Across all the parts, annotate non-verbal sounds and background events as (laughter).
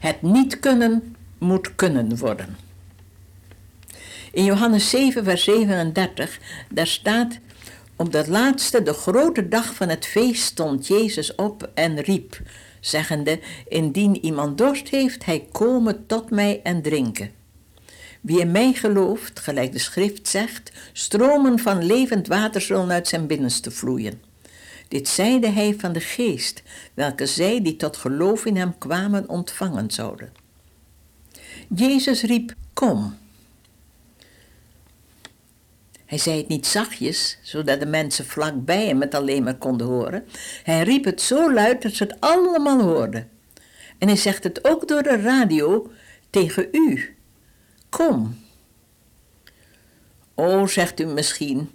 Het niet kunnen moet kunnen worden. In Johannes 7, vers 37, daar staat: Op dat laatste, de grote dag van het feest, stond Jezus op en riep, zeggende: Indien iemand dorst heeft, hij komen tot mij en drinken. Wie in mij gelooft, gelijk de schrift zegt, stromen van levend water zullen uit zijn binnenste vloeien. Dit zeide hij van de geest, welke zij die tot geloof in hem kwamen ontvangen zouden. Jezus riep, kom. Hij zei het niet zachtjes, zodat de mensen vlakbij hem het alleen maar konden horen. Hij riep het zo luid dat ze het allemaal hoorden. En hij zegt het ook door de radio tegen u. Kom. O, zegt u misschien,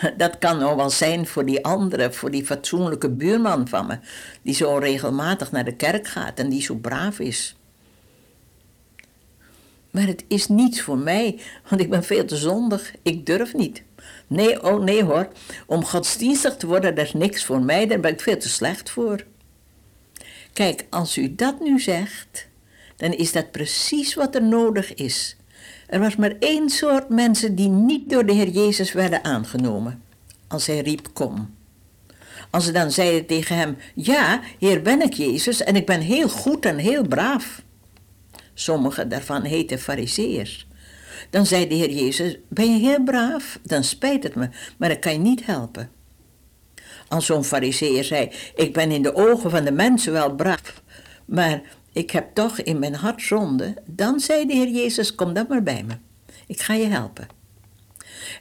(laughs) dat kan nou wel zijn voor die andere, voor die fatsoenlijke buurman van me, die zo regelmatig naar de kerk gaat en die zo braaf is. Maar het is niets voor mij, want ik ben veel te zondig. Ik durf niet. Nee, oh nee hoor. Om godsdienstig te worden, dat is niks voor mij. Daar ben ik veel te slecht voor. Kijk, als u dat nu zegt, dan is dat precies wat er nodig is. Er was maar één soort mensen die niet door de Heer Jezus werden aangenomen. Als hij riep, kom. Als ze dan zeiden tegen hem, ja, hier ben ik Jezus en ik ben heel goed en heel braaf. Sommige daarvan heten fariseërs. Dan zei de Heer Jezus, ben je heel braaf? Dan spijt het me, maar ik kan je niet helpen. Als zo'n fariseer zei, ik ben in de ogen van de mensen wel braaf, maar ik heb toch in mijn hart zonde, dan zei de Heer Jezus, kom dan maar bij me. Ik ga je helpen.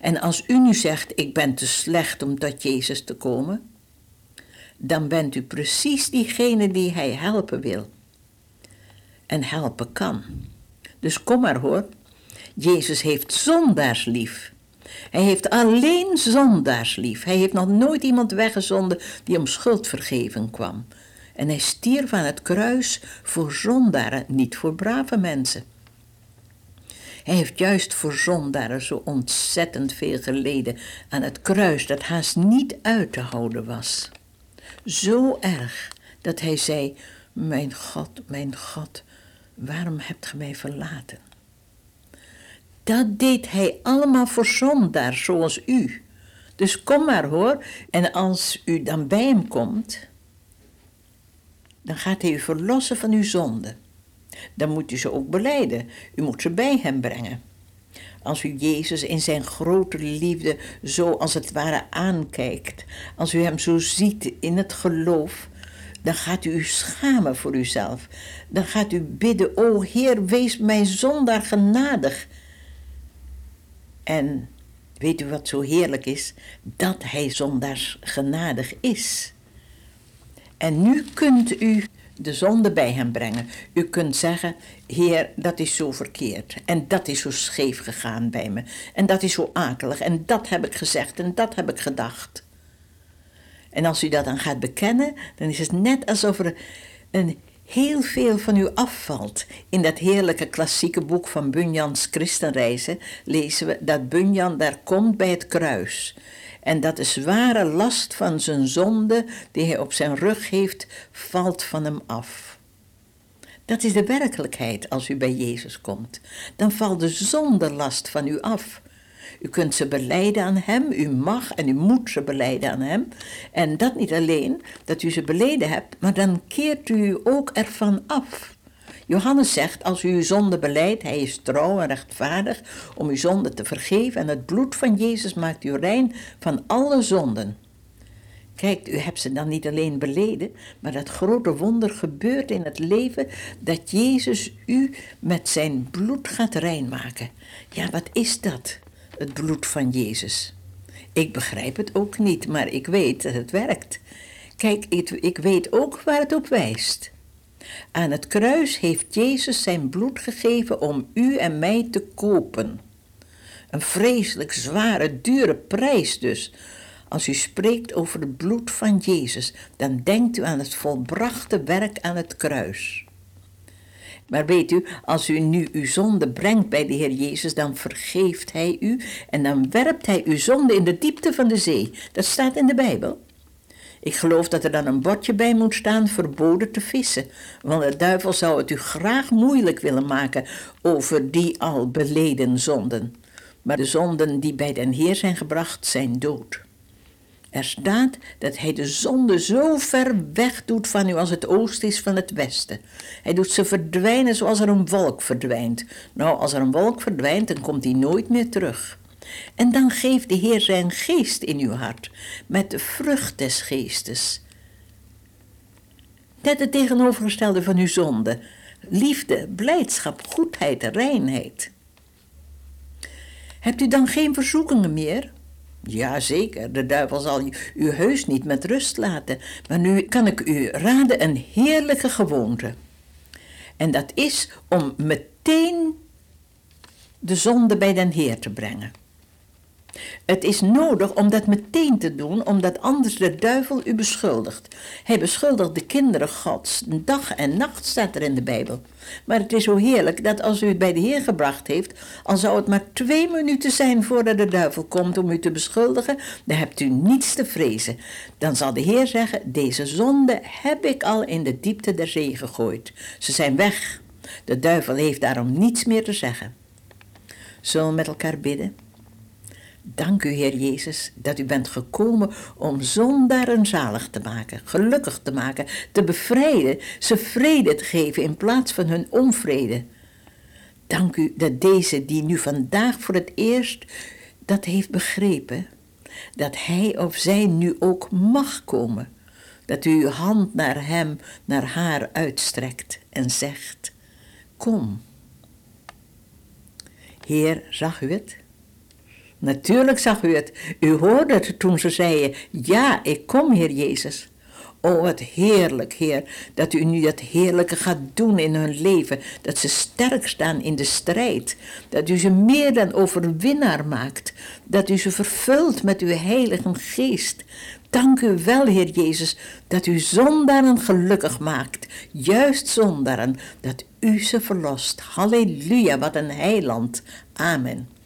En als u nu zegt, ik ben te slecht om tot Jezus te komen, dan bent u precies diegene die hij helpen wil en helpen kan. Dus kom maar hoor. Jezus heeft zondaars lief. Hij heeft alleen zondaars lief. Hij heeft nog nooit iemand weggezonden die om schuldvergeving kwam. En hij stierf aan het kruis voor zondaren, niet voor brave mensen. Hij heeft juist voor zondaren zo ontzettend veel geleden aan het kruis dat haast niet uit te houden was. Zo erg dat hij zei: Mijn God, mijn God, waarom hebt ge mij verlaten? Dat deed hij allemaal voor zondaar zoals u. Dus kom maar hoor. En als u dan bij hem komt, dan gaat hij u verlossen van uw zonde. Dan moet u ze ook beleiden. U moet ze bij hem brengen. Als u Jezus in zijn grote liefde zo als het ware aankijkt, als u hem zo ziet in het geloof, dan gaat u u schamen voor uzelf. Dan gaat u bidden, o Heer, wees mij zondaar genadig. En weet u wat zo heerlijk is? Dat hij zondaars genadig is. En nu kunt u de zonde bij hem brengen. U kunt zeggen, Heer, dat is zo verkeerd. En dat is zo scheef gegaan bij me. En dat is zo akelig. En dat heb ik gezegd en dat heb ik gedacht. En als u dat dan gaat bekennen, dan is het net alsof er een heel veel van u afvalt. In dat heerlijke klassieke boek van Bunyan's Christenreizen lezen we dat Bunyan daar komt bij het kruis. En dat de zware last van zijn zonde die hij op zijn rug heeft, valt van hem af. Dat is de werkelijkheid als u bij Jezus komt. Dan valt de zondelast van u af. U kunt ze beleiden aan Hem, u mag en u moet ze beleiden aan Hem. En dat niet alleen dat u ze beleden hebt, maar dan keert u ook ervan af. Johannes zegt, als u uw zonde beleidt, hij is trouw en rechtvaardig om uw zonde te vergeven en het bloed van Jezus maakt u rein van alle zonden. Kijk, u hebt ze dan niet alleen beleden, maar dat grote wonder gebeurt in het leven dat Jezus u met zijn bloed gaat reinmaken. Ja, wat is dat? Het bloed van Jezus. Ik begrijp het ook niet, maar ik weet dat het werkt. Kijk, ik, ik weet ook waar het op wijst. Aan het kruis heeft Jezus zijn bloed gegeven om u en mij te kopen. Een vreselijk zware, dure prijs dus. Als u spreekt over het bloed van Jezus, dan denkt u aan het volbrachte werk aan het kruis. Maar weet u, als u nu uw zonde brengt bij de Heer Jezus, dan vergeeft Hij u en dan werpt Hij uw zonde in de diepte van de zee. Dat staat in de Bijbel. Ik geloof dat er dan een bordje bij moet staan verboden te vissen, want de duivel zou het u graag moeilijk willen maken over die al beleden zonden. Maar de zonden die bij den Heer zijn gebracht zijn dood. Er staat dat hij de zonde zo ver weg doet van u als het oosten is van het westen. Hij doet ze verdwijnen zoals er een wolk verdwijnt. Nou, als er een wolk verdwijnt, dan komt hij nooit meer terug. En dan geeft de Heer zijn geest in uw hart, met de vrucht des geestes. Net het tegenovergestelde van uw zonde. Liefde, blijdschap, goedheid, reinheid. Hebt u dan geen verzoekingen meer? Jazeker, de duivel zal u heus niet met rust laten. Maar nu kan ik u raden een heerlijke gewoonte. En dat is om meteen de zonde bij den Heer te brengen. Het is nodig om dat meteen te doen, omdat anders de duivel u beschuldigt. Hij beschuldigt de kinderen Gods. Dag en nacht staat er in de Bijbel. Maar het is zo heerlijk dat als u het bij de Heer gebracht heeft, al zou het maar twee minuten zijn voordat de duivel komt om u te beschuldigen, dan hebt u niets te vrezen. Dan zal de Heer zeggen: Deze zonde heb ik al in de diepte der zee gegooid. Ze zijn weg. De duivel heeft daarom niets meer te zeggen. Zullen we met elkaar bidden? Dank u, Heer Jezus, dat u bent gekomen om zondaren zalig te maken, gelukkig te maken, te bevrijden, ze vrede te geven in plaats van hun onvrede. Dank u dat deze die nu vandaag voor het eerst dat heeft begrepen, dat hij of zij nu ook mag komen. Dat u uw hand naar hem, naar haar uitstrekt en zegt: Kom. Heer, zag u het? Natuurlijk zag u het. U hoorde het toen ze zeiden: Ja, ik kom, Heer Jezus. Oh, wat heerlijk, Heer, dat u nu dat heerlijke gaat doen in hun leven. Dat ze sterk staan in de strijd. Dat u ze meer dan overwinnaar maakt. Dat u ze vervult met uw heilige geest. Dank u wel, Heer Jezus, dat u zondaren gelukkig maakt. Juist zondaren, dat u ze verlost. Halleluja, wat een heiland. Amen.